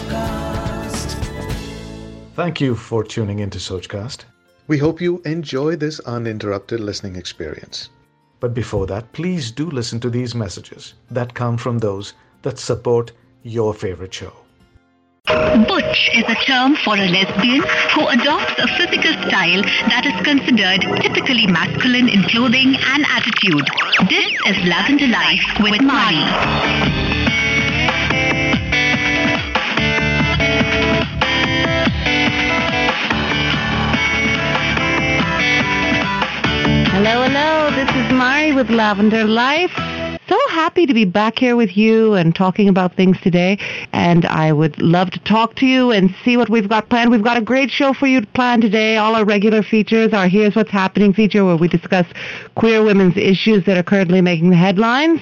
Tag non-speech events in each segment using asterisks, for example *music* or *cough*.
Sochcast. Thank you for tuning into Sochcast. We hope you enjoy this uninterrupted listening experience. But before that, please do listen to these messages that come from those that support your favorite show. Butch is a term for a lesbian who adopts a physical style that is considered typically masculine in clothing and attitude. This is Lavender Life with Mari. Hello, hello. This is Mari with Lavender Life. So happy to be back here with you and talking about things today. And I would love to talk to you and see what we've got planned. We've got a great show for you to plan today. All our regular features, our Here's What's Happening feature, where we discuss queer women's issues that are currently making the headlines.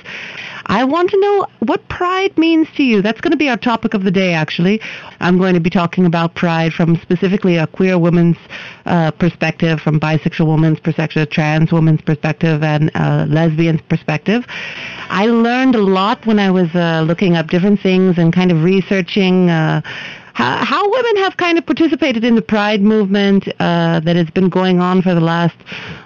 I want to know what pride means to you. That's going to be our topic of the day, actually. I'm going to be talking about pride from specifically a queer woman's uh, perspective, from bisexual woman's perspective, trans woman's perspective, and uh, lesbian's perspective. I learned a lot when I was uh, looking up different things and kind of researching uh, how, how women have kind of participated in the Pride movement uh, that has been going on for the last,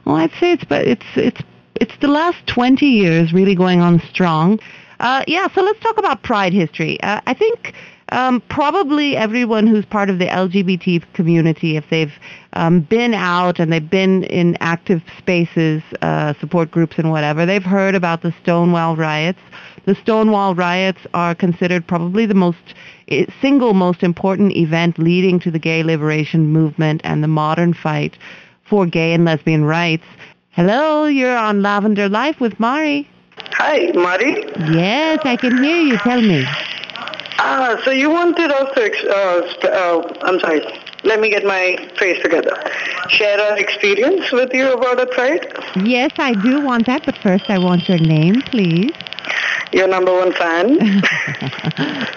well, I'd say it's but it's it's it's the last 20 years really going on strong. Uh, yeah, so let's talk about Pride history. Uh, I think um, probably everyone who's part of the LGBT community, if they've um, been out and they've been in active spaces, uh, support groups and whatever, they've heard about the Stonewall riots. The Stonewall riots are considered probably the most eh, single most important event leading to the gay liberation movement and the modern fight for gay and lesbian rights. Hello, you're on Lavender Life with Mari. Hi, Mari. Yes, I can hear you. Tell me. Ah, so you wanted us to, ex- uh, sp- uh, I'm sorry, let me get my phrase together. Share our experience with you about a pride? Yes, I do want that, but first I want your name, please. Your number one fan. *laughs*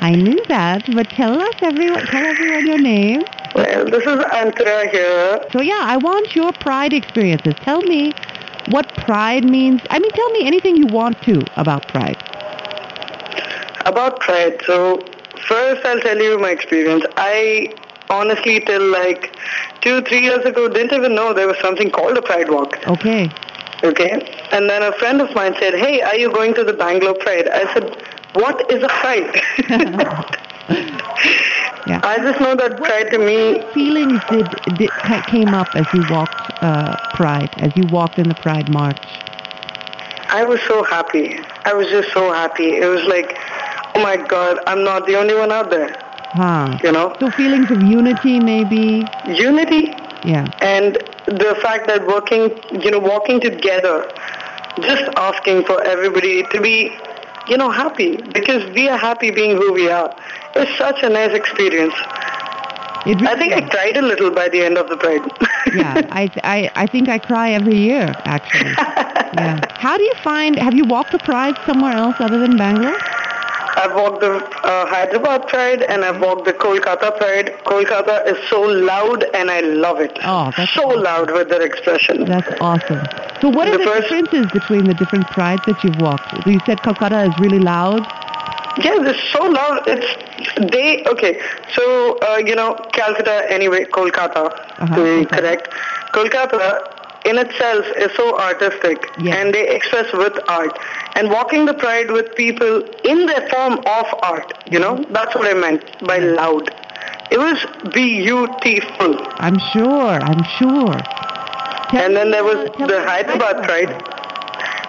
I knew that, but tell us everyone, tell everyone your name. Well, this is Antara here. So yeah, I want your pride experiences. Tell me what pride means. I mean, tell me anything you want to about pride. About pride, so first I'll tell you my experience. I honestly, till like two, three years ago, didn't even know there was something called a pride walk. Okay. Okay. And then a friend of mine said, hey, are you going to the Bangalore Pride? I said, what is a pride? *laughs* *laughs* Yeah. I just know that pride to me, Feelings did, did came up as you walked uh, Pride, as you walked in the Pride March. I was so happy. I was just so happy. It was like, oh my God, I'm not the only one out there. Huh. You know, So feelings of unity, maybe. unity Yeah. and the fact that working, you know, walking together, just asking for everybody to be, you know, happy because we are happy being who we are. It's such a nice experience. It I think I cried a little by the end of the pride. yeah, I, *laughs* I I think I cry every year actually. *laughs* yeah. How do you find? Have you walked the Pride somewhere else other than Bangalore? I've walked the uh, Hyderabad Pride and I've walked the Kolkata Pride. Kolkata is so loud and I love it. Oh, that's so loud with their expression. That's awesome. So what are The the first- differences between the different prides that you've walked? You said Kolkata is really loud. Yeah, it's so loud. It's they okay. So uh, you know, Calcutta anyway, Kolkata Uh-huh, to be okay. correct. Kolkata in itself is so artistic, Yeah. and they express with art. And walking the pride with people in their form of art, you know, that's what I meant by loud. It was beautiful. I'm sure. I'm sure. Tell And then there was uh, the Hyderabad pride.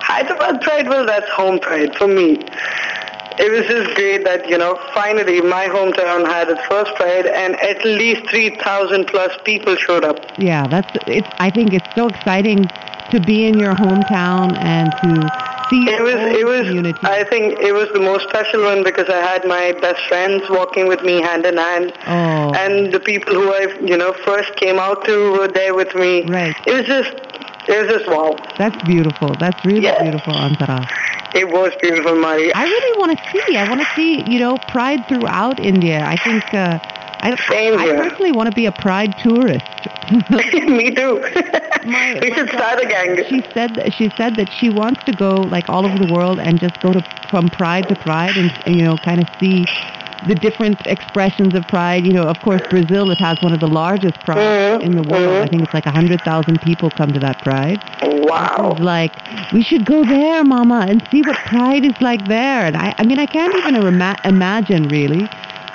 Hyderabad pride, well, that's home pride for me. It was just great that, you know, finally my hometown had its first pride and at least 3,000 plus people showed up. Yeah, that's it's. I think it's so exciting to be in your hometown and to see It your was, it was, community. I think it was the most special one because I had my best friends walking with me hand in hand. oh, And the people who I, you know, first came out to were there with me. Right. It was just, it was just wow. that's beautiful. That's really Yeah. beautiful, Antara. It was beautiful, Mari. I really want to see. I want to see, you know, Pride throughout India. I think uh, I, I personally want to be a Pride tourist. *laughs* Me too. *laughs* My- we should start a gang. she said that she said that she wants to go like all over the world and just go to from Pride to Pride and you know kind of see the different expressions of pride. You know, of course, Brazil it has one of the largest prides Mhm, in the world. mhm. I think it's like a hundred thousand people come to that pride. Wow. It's like we should go there, Mama, and see what pride is like there. And I, I mean, I can't even ima- imagine really.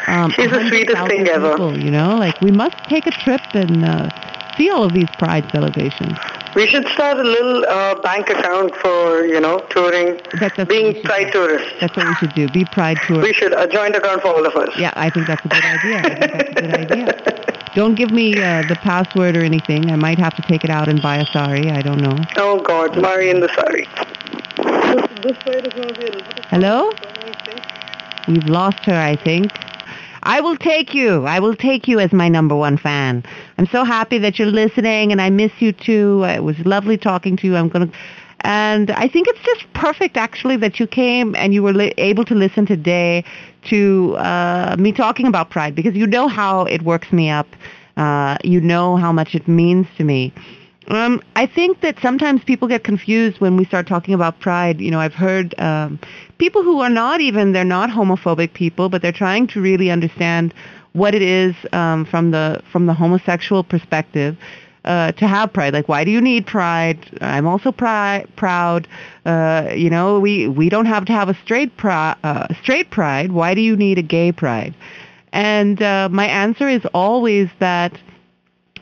Um, She's the sweetest 100,000 thing ever. you know, like we must take a trip and uh, see all of these pride celebrations. We should start a little uh, bank account for, you know, touring, That's, that's being pride do. tourists. That's what we should do. Be pride *laughs* tourists. We should, a joint account for all of us. Yeah, I think that's a good idea. I think that's a good idea. *laughs* Don't give me uh, the password or anything. I might have to take it out and buy a sari. I don't know. Oh God, Mari in the sari. Hello? We've lost her, I think. I will take you. I will take you as my number one fan. I'm so happy that you're listening, and I miss you too. It was lovely talking to you. I'm gonna, and I think it's just perfect actually that you came and you were li- able to listen today to uh, me talking about pride because you know how it works me up. Uh, you know how much it means to me. Um, I think that sometimes people get confused when we start talking about pride. You know, I've heard um, people who are not even they're not homophobic people, but they're trying to really understand what it is um, from the from the homosexual perspective uh, to have pride. Like, why do you need pride? I'm also pri- proud. Uh, you know, we we don't have to have a straight pri- uh, straight pride. Why do you need a gay pride? And uh, my answer is always that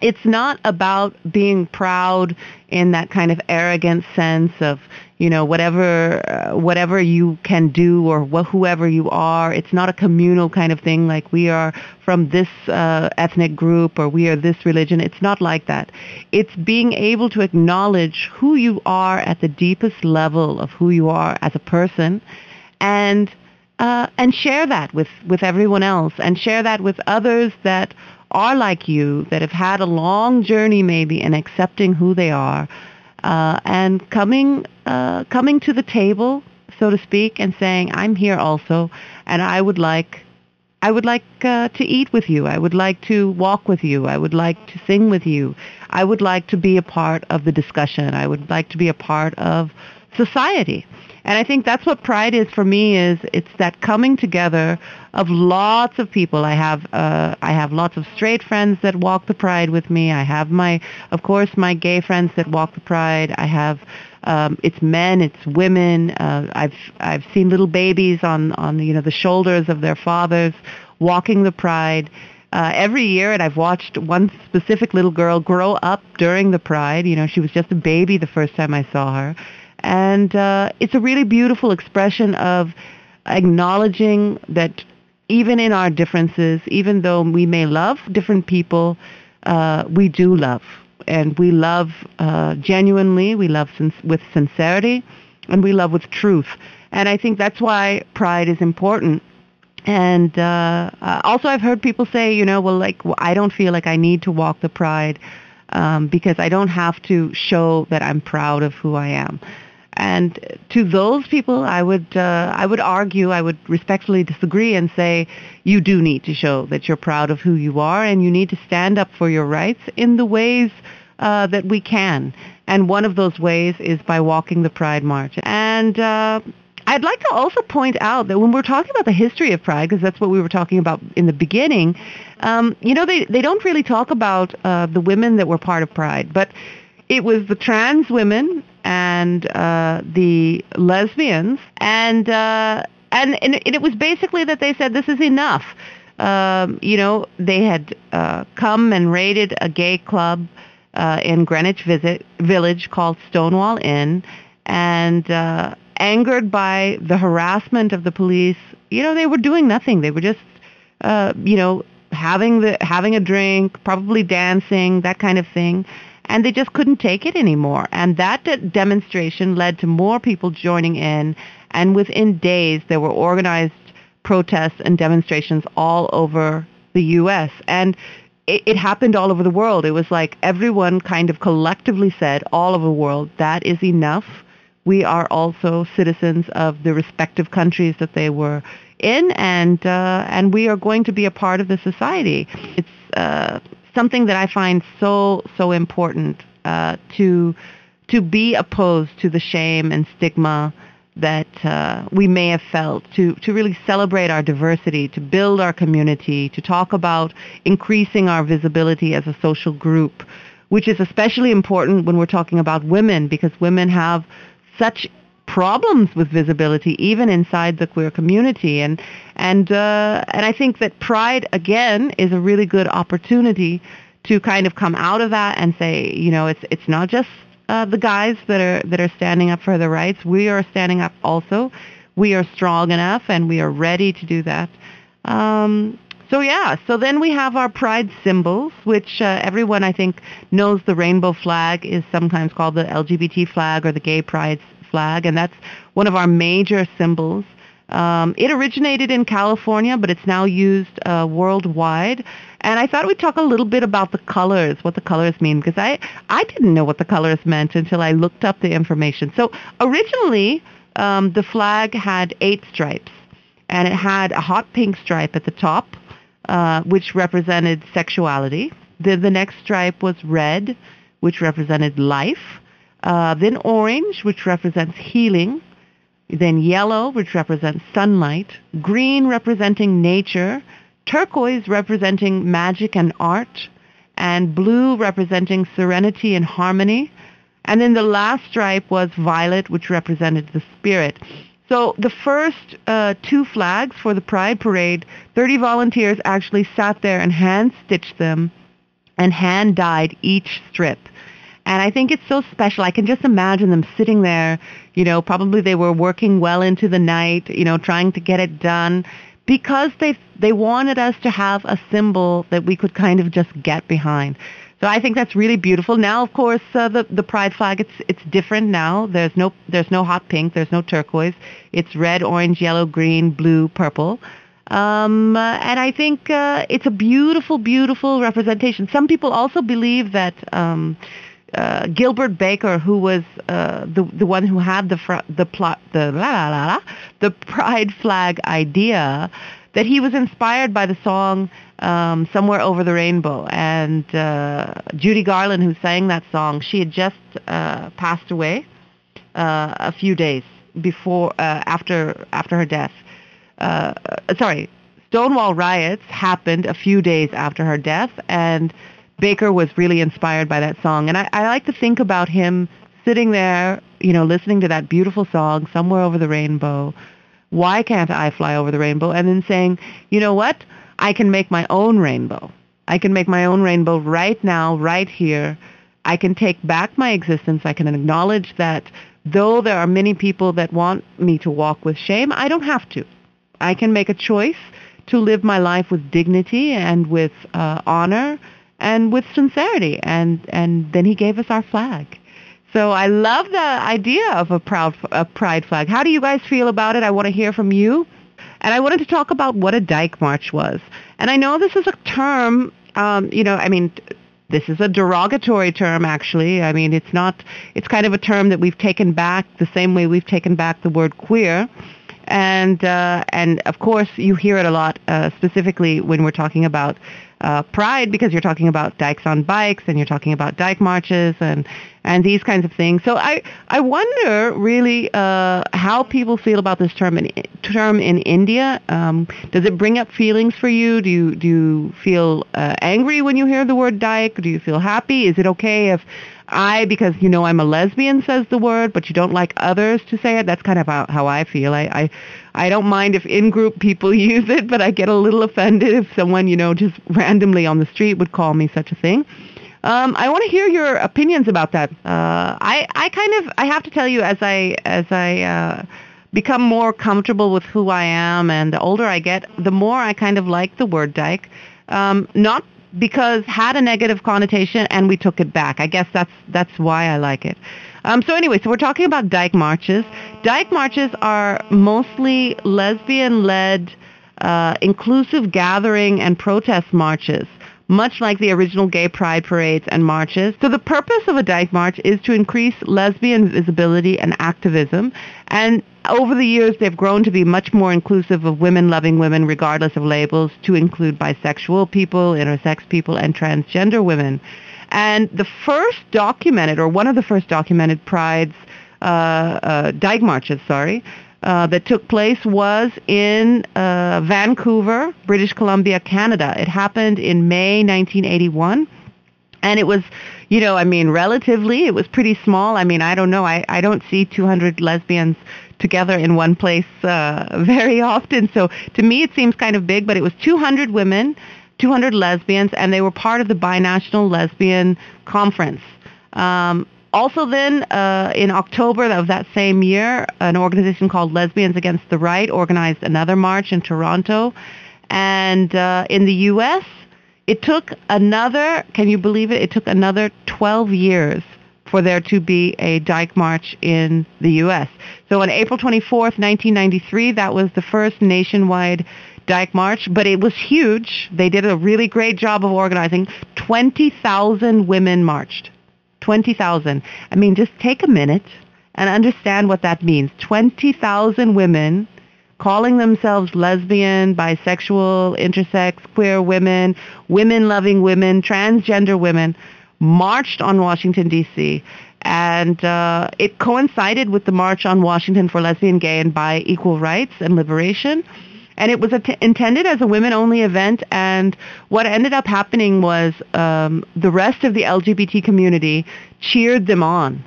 it's not about being proud in that kind of arrogant sense of you know whatever uh, whatever you can do or wh- whoever you are. It's not a communal kind of thing like we are from this uh, ethnic group or we are this religion. It's not like that. It's being able to acknowledge who you are at the deepest level of who you are as a person and uh, and share that with, with everyone else and share that with others that are like you, that have had a long journey maybe in accepting who they are, uh, and coming uh, coming to the table, so to speak, and saying, "I'm here also, and I would like." I would like uh, to eat with you. I would like to walk with you. I would like to sing with you. I would like to be a part of the discussion. I would like to be a part of society. And I think that's what pride is for me is it's that coming together of lots of people. I have uh, I have lots of straight friends that walk the pride with me. I have my of course my gay friends that walk the pride. I have um, it's men, it's women. Uh, I've I've seen little babies on on you know the shoulders of their fathers walking the pride. Uh, every year, and I've watched one specific little girl grow up during the pride. You know, she was just a baby the first time I saw her, and uh, it's a really beautiful expression of acknowledging that even in our differences, even though we may love different people, uh, we do love, and we love uh, genuinely. We love sin- with sincerity, and we love with truth. And I think that's why pride is important. And uh, uh, also, I've heard people say, you know, well, like well, I don't feel like I need to walk the pride um, because I don't have to show that I'm proud of who I am. And to those people, I would uh, I would argue, I would respectfully disagree and say you do need to show that you're proud of who you are, and you need to stand up for your rights in the ways uh, that we can. And one of those ways is by walking the Pride March. And uh, I'd like to also point out that when we're talking about the history of Pride, because that's what we were talking about in the beginning, um, you know, they, they don't really talk about uh, the women that were part of Pride, but it was the trans women and uh, the lesbians, and, uh, and and it was basically that they said this is enough. Um, you know, they had uh, come and raided a gay club uh, in Greenwich visit, Village called Stonewall Inn, and uh, angered by the harassment of the police, you know, they were doing nothing. They were just, uh, you know, having the having a drink, probably dancing, that kind of thing, and they just couldn't take it anymore. And that de- demonstration led to more people joining in, and within days there were organized protests and demonstrations all over the U.S. and it, it happened all over the world. It was like everyone kind of collectively said all over the world that is enough we are also citizens of the respective countries that they were in, and uh, and we are going to be a part of the society. It's uh, something that I find so so important uh, to to be opposed to the shame and stigma that uh, we may have felt to, to really celebrate our diversity, to build our community, to talk about increasing our visibility as a social group, which is especially important when we're talking about women because women have such problems with visibility even inside the queer community and and uh, and I think that pride again is a really good opportunity to kind of come out of that and say you know it's it's not just uh, the guys that are that are standing up for their rights. We are standing up also. We are strong enough and we are ready to do that. Um, so yeah, so then we have our pride symbols, which uh, everyone I think knows the rainbow flag is sometimes called the LGBT flag or the gay pride flag, and that's one of our major symbols. Um, it originated in California, but it's now used uh, worldwide. And I thought we'd talk a little bit about the colors, what the colors mean, because I, I didn't know what the colors meant until I looked up the information. So originally, um, the flag had eight stripes, and it had a hot pink stripe at the top, uh, which represented sexuality. The, the next stripe was red, which represented life. Uh, then orange, which represents healing. Then yellow, which represents sunlight. Green, representing nature turquoise representing magic and art, and blue representing serenity and harmony. And then the last stripe was violet, which represented the spirit. So the first uh, two flags for the Pride Parade, 30 volunteers actually sat there and hand stitched them and hand dyed each strip. And I think it's so special. I can just imagine them sitting there, you know, probably they were working well into the night, you know, trying to get it done because they they wanted us to have a symbol that we could kind of just get behind. So I think that's really beautiful. Now, of course, uh, the the pride flag it's it's different now. There's no there's no hot pink, there's no turquoise. It's red, orange, yellow, green, blue, purple. Um, uh, and I think uh, it's a beautiful, beautiful representation. Some people also believe that um, uh, Gilbert Baker, who was uh, the the one who had the fr- the plot the la la la la the pride flag idea, that he was inspired by the song um, "Somewhere Over the Rainbow." And uh, Judy Garland, who sang that song, she had just uh, passed away uh, a few days before uh, after after her death. Uh, sorry, Stonewall riots happened a few days after her death, and Baker was really inspired by that song. And I, I like to think about him sitting there, you know, listening to that beautiful song, Somewhere Over the Rainbow. Why can't I fly over the rainbow? And then saying, you know what? I can make my own rainbow. I can make my own rainbow right now, right here. I can take back my existence. I can acknowledge that though there are many people that want me to walk with shame, I don't have to. I can make a choice to live my life with dignity and with uh, honor and with sincerity. And, and then he gave us our flag. So I love the idea of a proud a pride flag. How do you guys feel about it? I want to hear from you. And I wanted to talk about what a dyke march was. And I know this is a term, um, you know, I mean, this is a derogatory term actually. I mean, it's not, it's kind of a term that we've taken back the same way we've taken back the word queer. And, uh, and of course, you hear it a lot, uh, specifically when we're talking about uh, pride because you're talking about dykes on bikes and you're talking about dyke marches and and these kinds of things. So I I wonder really uh, how people feel about this term in term in India. Um, does it bring up feelings for you? Do you do you feel uh, angry when you hear the word dyke? Do you feel happy? Is it okay if I, because you know I'm a lesbian, says the word, but you don't like others to say it. That's kind of how, how I feel. I, I, I don't mind if in-group people *laughs* use it, but I get a little offended if someone, you know, just randomly on the street would call me such a thing. Um, I want to hear your opinions about that. Uh, I, I kind of, I have to tell you, as I, as I uh, become more comfortable with who I am, and the older I get, the more I kind of like the word dyke. Um, not because had a negative connotation and we took it back. I guess that's that's why I like it. Um, so anyway, so we're talking about dyke marches. Dyke marches are mostly lesbian-led, uh, inclusive gathering and protest marches much like the original gay pride parades and marches. So the purpose of a dyke march is to increase lesbian visibility and activism. And over the years, they've grown to be much more inclusive of women loving women, regardless of labels, to include bisexual people, intersex people, and transgender women. And the first documented, or one of the first documented prides uh, uh, dyke marches, sorry, uh, that took place was in uh, Vancouver, British Columbia, Canada. It happened in May 1981. And it was, you know, I mean, relatively, it was pretty small. I mean, I don't know. I, I don't see 200 lesbians together in one place uh, *laughs* very often. So to me, it seems kind of big, but it was 200 women, 200 lesbians, and they were part of the Binational Lesbian Conference. Um, also, then uh, in October of that same year, an organization called Lesbians Against the Right organized another march in Toronto. And uh, in the U.S., it took another, can you believe it? It took another 12 years for there to be a Dyke March in the U.S. So on April 24th, 1993, that was the first nationwide Dyke March, but it was huge. They did a really great job of organizing. 20,000 women marched. 20,000. I mean, just take a minute and understand what that means. 20,000 women calling themselves lesbian, bisexual, intersex, queer women, women-loving women, transgender women, marched on Washington, D.C., and uh, it coincided with the March on Washington for Lesbian, Gay, and Bi Equal Rights and Liberation. And it was intended as a women-only event, and what ended up happening was um, the rest of the LGBT community cheered them on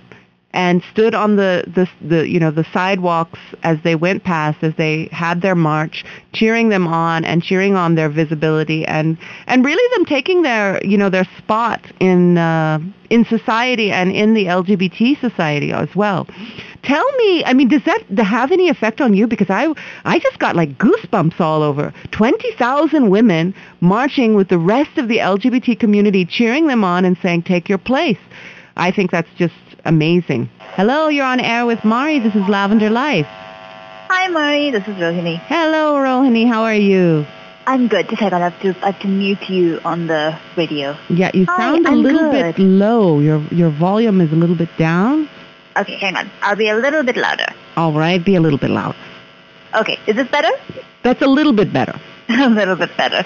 and stood on the, the, the, you know, the sidewalks as they went past, as they had their march, cheering them on and cheering on their visibility and, and really them taking their, you know, their spot in, uh, in society and in the LGBT society as well. Tell me, I mean, does that have any effect on you? Because I, I just got like goosebumps all over. 20,000 women marching with the rest of the LGBT community, cheering them on and saying, take your place. I think that's just amazing. Hello, you're on air with Mari. This is Lavender Life. Hi, Mari. This is Rohini. Hello, Rohini. How are you? I'm good. Just hang on. I have to, I have to mute you on the radio. Yeah, you sound Hi, a I'm little good. bit low. Your your volume is a little bit down. Okay, hang on. I'll be a little bit louder. All right, be a little bit louder. Okay, is this better? That's a little bit better. *laughs* a little bit better.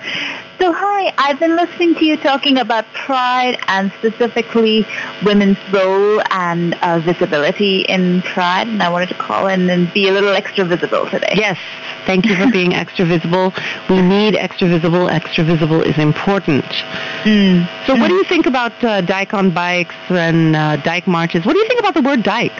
So, hi, I've been listening to you talking about pride and specifically women's role and uh, visibility in pride, and I wanted to call in and be a little extra visible today. Yes. Thank you for being extra visible. We need extra visible. Extra visible is important. Mm. So, what do you think about uh, dyke on bikes and uh, dyke marches? What do you think about the word dyke?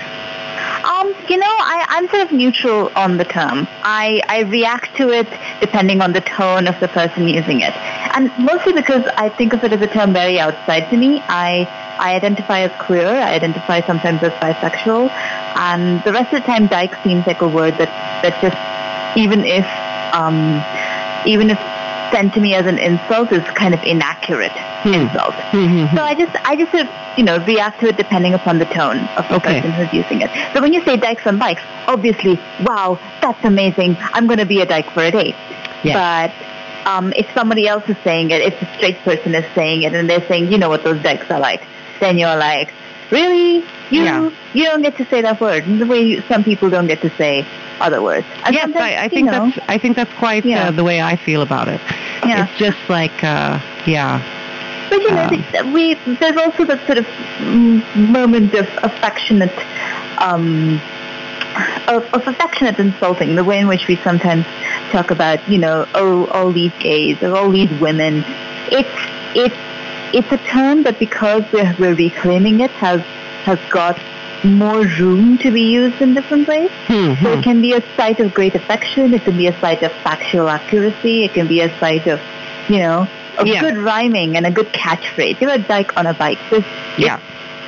Um, you know, I, I'm sort of neutral on the term. I, I react to it depending on the tone of the person using it. And mostly because I think of it as a term very outside to me. I, I identify as queer. I identify sometimes as bisexual. And the rest of the time, dyke seems like a word that, that just, even if, um, even if sent to me as an insult, is kind of inaccurate insult. So I just, I just sort of, you know, react to it depending upon the tone of the Okay. person who's using it. So when you say dykes on bikes, obviously, wow, that's amazing. I'm going to be a dyke for a day. Yes. But um, if somebody else is saying it, if a straight person is saying it, and they're saying, you know what those dykes are like, then you're like, really? You Yeah. you don't get to say that word the way you, some people don't get to say other words. And yes, I, I think know, that's I think that's quite Yeah. uh, the way I feel about it. Yeah. It's just like uh, yeah. But you know, Um, we there's also that sort of moment of affectionate, um, of, of affectionate insulting, the way in which we sometimes talk about, you know, oh, all these gays or all these women. It's it's it's a term that because we're, we're reclaiming it has has got more room to be used in different ways. Hmm, So hmm. it can be a site of great affection. It can be a site of factual accuracy. It can be a site of, you know, of Yeah. good rhyming and a good catchphrase. You know, a dyke on a bike. This, Yeah.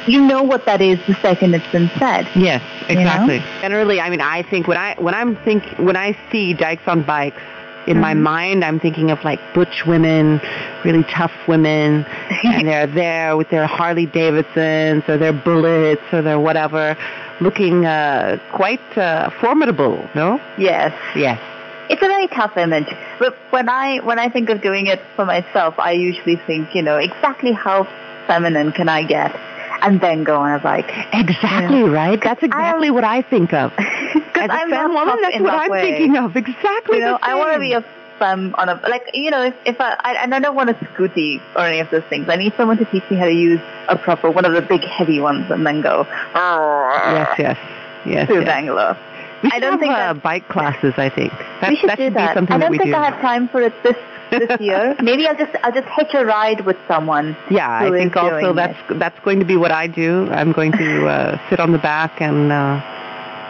You know what that is the second it's been said. Yes, You know? exactly. Generally, I mean, I think when I when I'm think when I see dykes on bikes, in my Mhm. mind, I'm thinking of like butch women, really tough women, *laughs* and they're there with their Harley Davidsons or their bullets or their whatever, looking uh, quite uh, formidable. No? Yes. Yes. It's a very tough image. But when I when I think of doing it for myself, I usually think, you know, exactly how feminine can I get, and then go on a bike. Exactly right. That's exactly what I think of. *laughs* Because a I'm not woman, that's what that I'm way. thinking of. Exactly. You know, I want to be a femme on a like. You know, if if I, I and I don't want a scooty or any of those things. I need someone to teach me how to use a proper one of the big heavy ones, and then go. Yes, yes. yes, to yes. Bangalore. We I don't have think uh, that- bike classes. I think that, we should that do should that. be something I don't we think do. I have time for it this this year. *laughs* Maybe I'll just I'll just hitch a ride with someone. Yeah, I think also that's that's going to be what I do. I'm going to uh, *laughs* sit on the back and uh,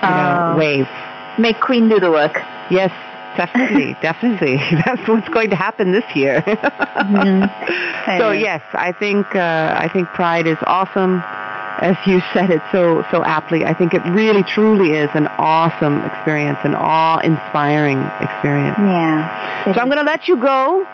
you know, Oh. wave. Make Queen do the work. Yes, definitely, *laughs* definitely. That's what's going to happen this year. Mm-hmm. So yes, I think uh, I think Pride is awesome. As you said it so so aptly, I think it really truly is an awesome experience, an awe-inspiring experience. Yeah. So I'm going to let you go,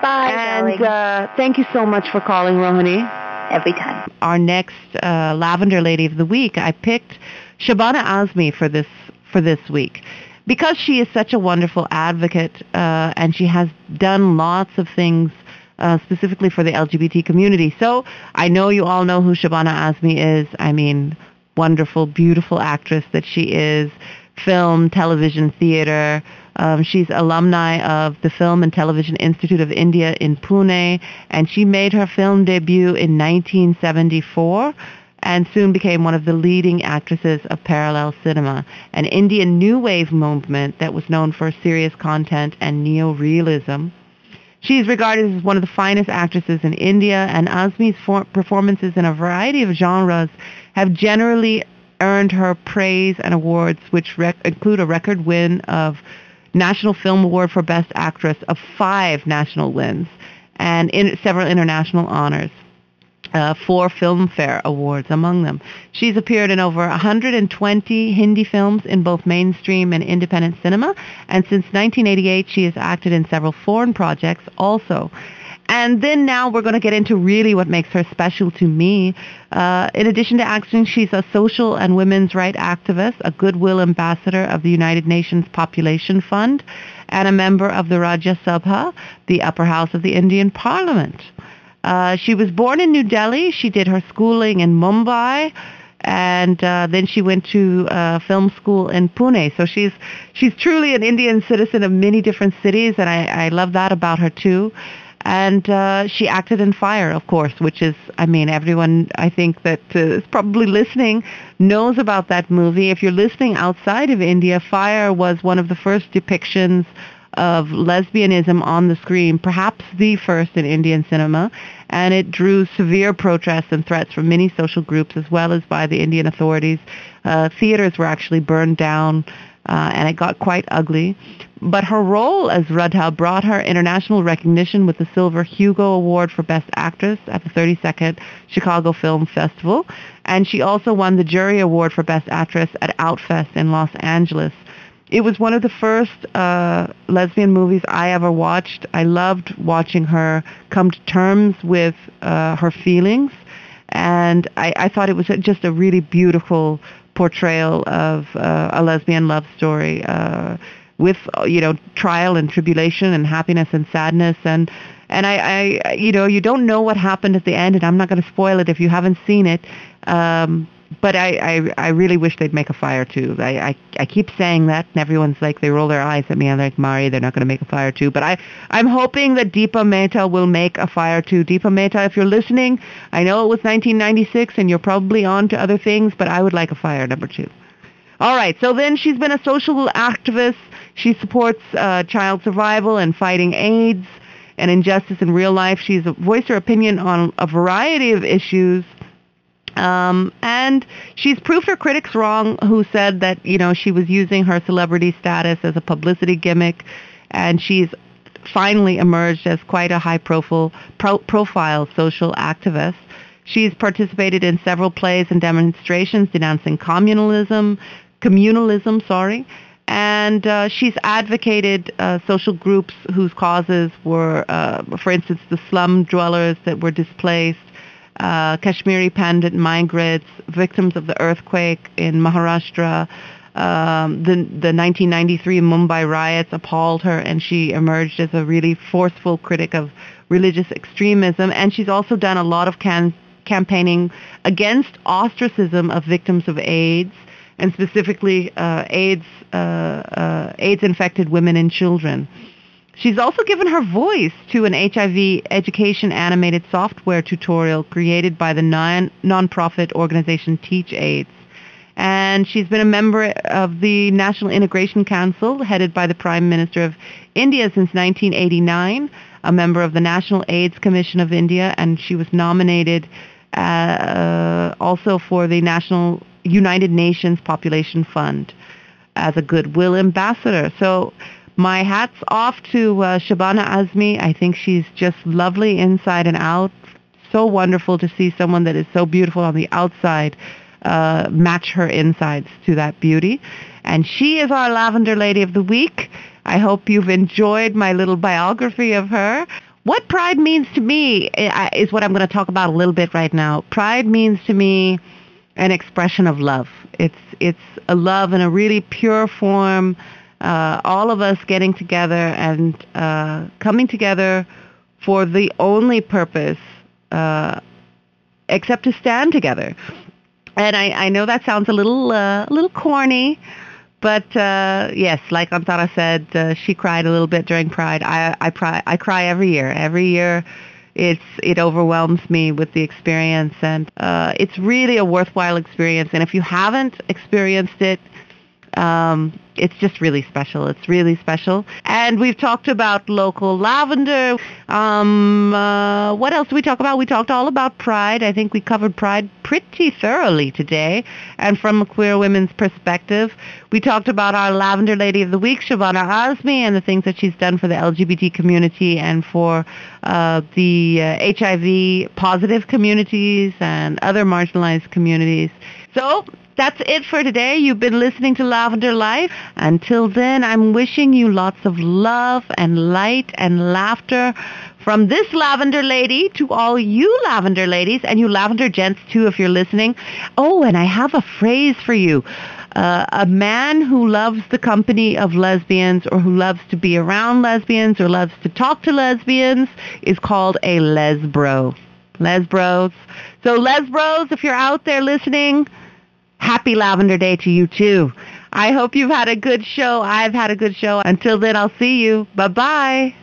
Bye, and uh, thank you so much for calling, Rohini. Every time. our next uh, lavender lady of the week, I picked Shabana Azmi for this for this week because she is such a wonderful advocate uh, and she has done lots of things uh, specifically for the LGBT community. So I know you all know who Shabana Azmi is. I mean, wonderful, beautiful actress that she is. Film, television, theater. Um, she's alumni of the Film and Television Institute of India in Pune, and she made her film debut in 1974 and soon became one of the leading actresses of parallel cinema, an Indian new wave movement that was known for serious content and neo-realism. She is regarded as one of the finest actresses in India, and Azmi's for- performances in a variety of genres have generally earned her praise and awards, which rec- include a record win of National Film Award for Best Actress of five national wins and in several international honors. Uh, four Filmfare awards among them. She's appeared in over 120 Hindi films in both mainstream and independent cinema, and since 1988 she has acted in several foreign projects also. And then now we're going to get into really what makes her special to me. Uh, in addition to acting, she's a social and women's rights activist, a goodwill ambassador of the United Nations Population Fund, and a member of the Rajya Sabha, the upper house of the Indian Parliament. Uh, she was born in New Delhi. She did her schooling in Mumbai, and uh, then she went to uh, film school in Pune. So she's she's truly an Indian citizen of many different cities, and I, I love that about her too. And uh, she acted in Fire, of course, which is, I mean, everyone I think that uh, is probably listening knows about that movie. If you're listening outside of India, Fire was one of the first depictions of lesbianism on the screen, perhaps the first in Indian cinema, and it drew severe protests and threats from many social groups as well as by the Indian authorities. Uh, theaters were actually burned down, uh, and it got quite ugly. But her role as Radha brought her international recognition with the Silver Hugo Award for Best Actress at the 32nd Chicago Film Festival, and she also won the Jury Award for Best Actress at Outfest in Los Angeles. It was one of the first uh, lesbian movies I ever watched. I loved watching her come to terms with uh, her feelings, and I, I thought it was just a really beautiful portrayal of uh, a lesbian love story uh, with you know trial and tribulation and happiness and sadness and and I, I you know you don't know what happened at the end and I'm not going to spoil it if you haven't seen it. Um, but I, I, I really wish they'd make a fire too. I, I, I keep saying that, and everyone's like, they roll their eyes at me. I'm like, Mari, they're not going to make a fire too. But I, I'm hoping that Deepa Mehta will make a fire too. Deepa Mehta, if you're listening, I know it was 1996, and you're probably on to other things, but I would like a fire number two. All right. So then she's been a social activist. She supports uh, child survival and fighting AIDS and injustice in real life. She's voiced her opinion on a variety of issues. Um, and she's proved her critics wrong who said that, you know, she was using her celebrity status as a publicity gimmick. And she's finally emerged as quite a high profile, pro- profile social activist. She's participated in several plays and demonstrations denouncing communalism, communalism, sorry, and uh, she's advocated uh, social groups whose causes were, uh, for instance, the slum dwellers that were displaced, uh, Kashmiri Pandit migrants, victims of the earthquake in Maharashtra. Um, the, the 1993 Mumbai riots appalled her, and she emerged as a really forceful critic of religious extremism. And she's also done a lot of can- campaigning against ostracism of victims of AIDS, and specifically uh, AIDS, uh, uh, AIDS-infected women and children. She's also given her voice to an HIV education animated software tutorial created by the non nonprofit organization TeachAIDS. and she's been a member of the National Integration Council, headed by the Prime Minister of India since 1989, a member of the National AIDS Commission of India, and she was nominated uh, also for the National United Nations Population Fund as a goodwill ambassador. So my hat's off to uh, Shabana Azmi. I think she's just lovely inside and out. So wonderful to see someone that is so beautiful on the outside uh, match her insides to that beauty. And she is our Lavender Lady of the Week. I hope you've enjoyed my little biography of her. What pride means to me is what I'm going to talk about a little bit right now. Pride means to me an expression of love. It's it's a love in a really pure form. Uh, all of us getting together and uh, coming together for the only purpose uh, except to stand together. And I, I know that sounds a little uh, a little corny, but uh, yes, like Antara said, uh, she cried a little bit during Pride. I I cry I cry every year. Every year, it's it overwhelms me with the experience, and uh, it's really a worthwhile experience. And if you haven't experienced it, um, it's just really special. It's really special. And we've talked about local lavender. Um, uh, what else did we talk about? We talked all about pride. I think we covered pride pretty thoroughly today. And from a queer women's perspective, we talked about our Lavender Lady of the Week, Shabana Azmi, and the things that she's done for the LGBT community and for uh, the uh, HIV positive communities and other marginalized communities. So that's it for today. You've been listening to Lavender Life. Until then, I'm wishing you lots of love and light and laughter from this lavender lady to all you lavender ladies and you lavender gents too if you're listening. Oh, and I have a phrase for you. Uh, a man who loves the company of lesbians or who loves to be around lesbians or loves to talk to lesbians is called a lesbro. Lesbros. So Lesbros, if you're out there listening, happy Lavender Day to you too. I hope you've had a good show. I've had a good show. Until then, I'll see you. Bye-bye.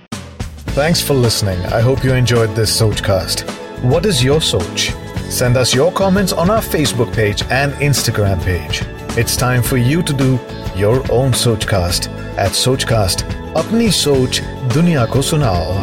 Thanks for listening. I hope you enjoyed this Sochcast. What is your Soch? Send us your comments on our Facebook page and Instagram page. It's time for you to do your own Sochcast at Sochcast. Apni Soch Duniya Ko Sunao.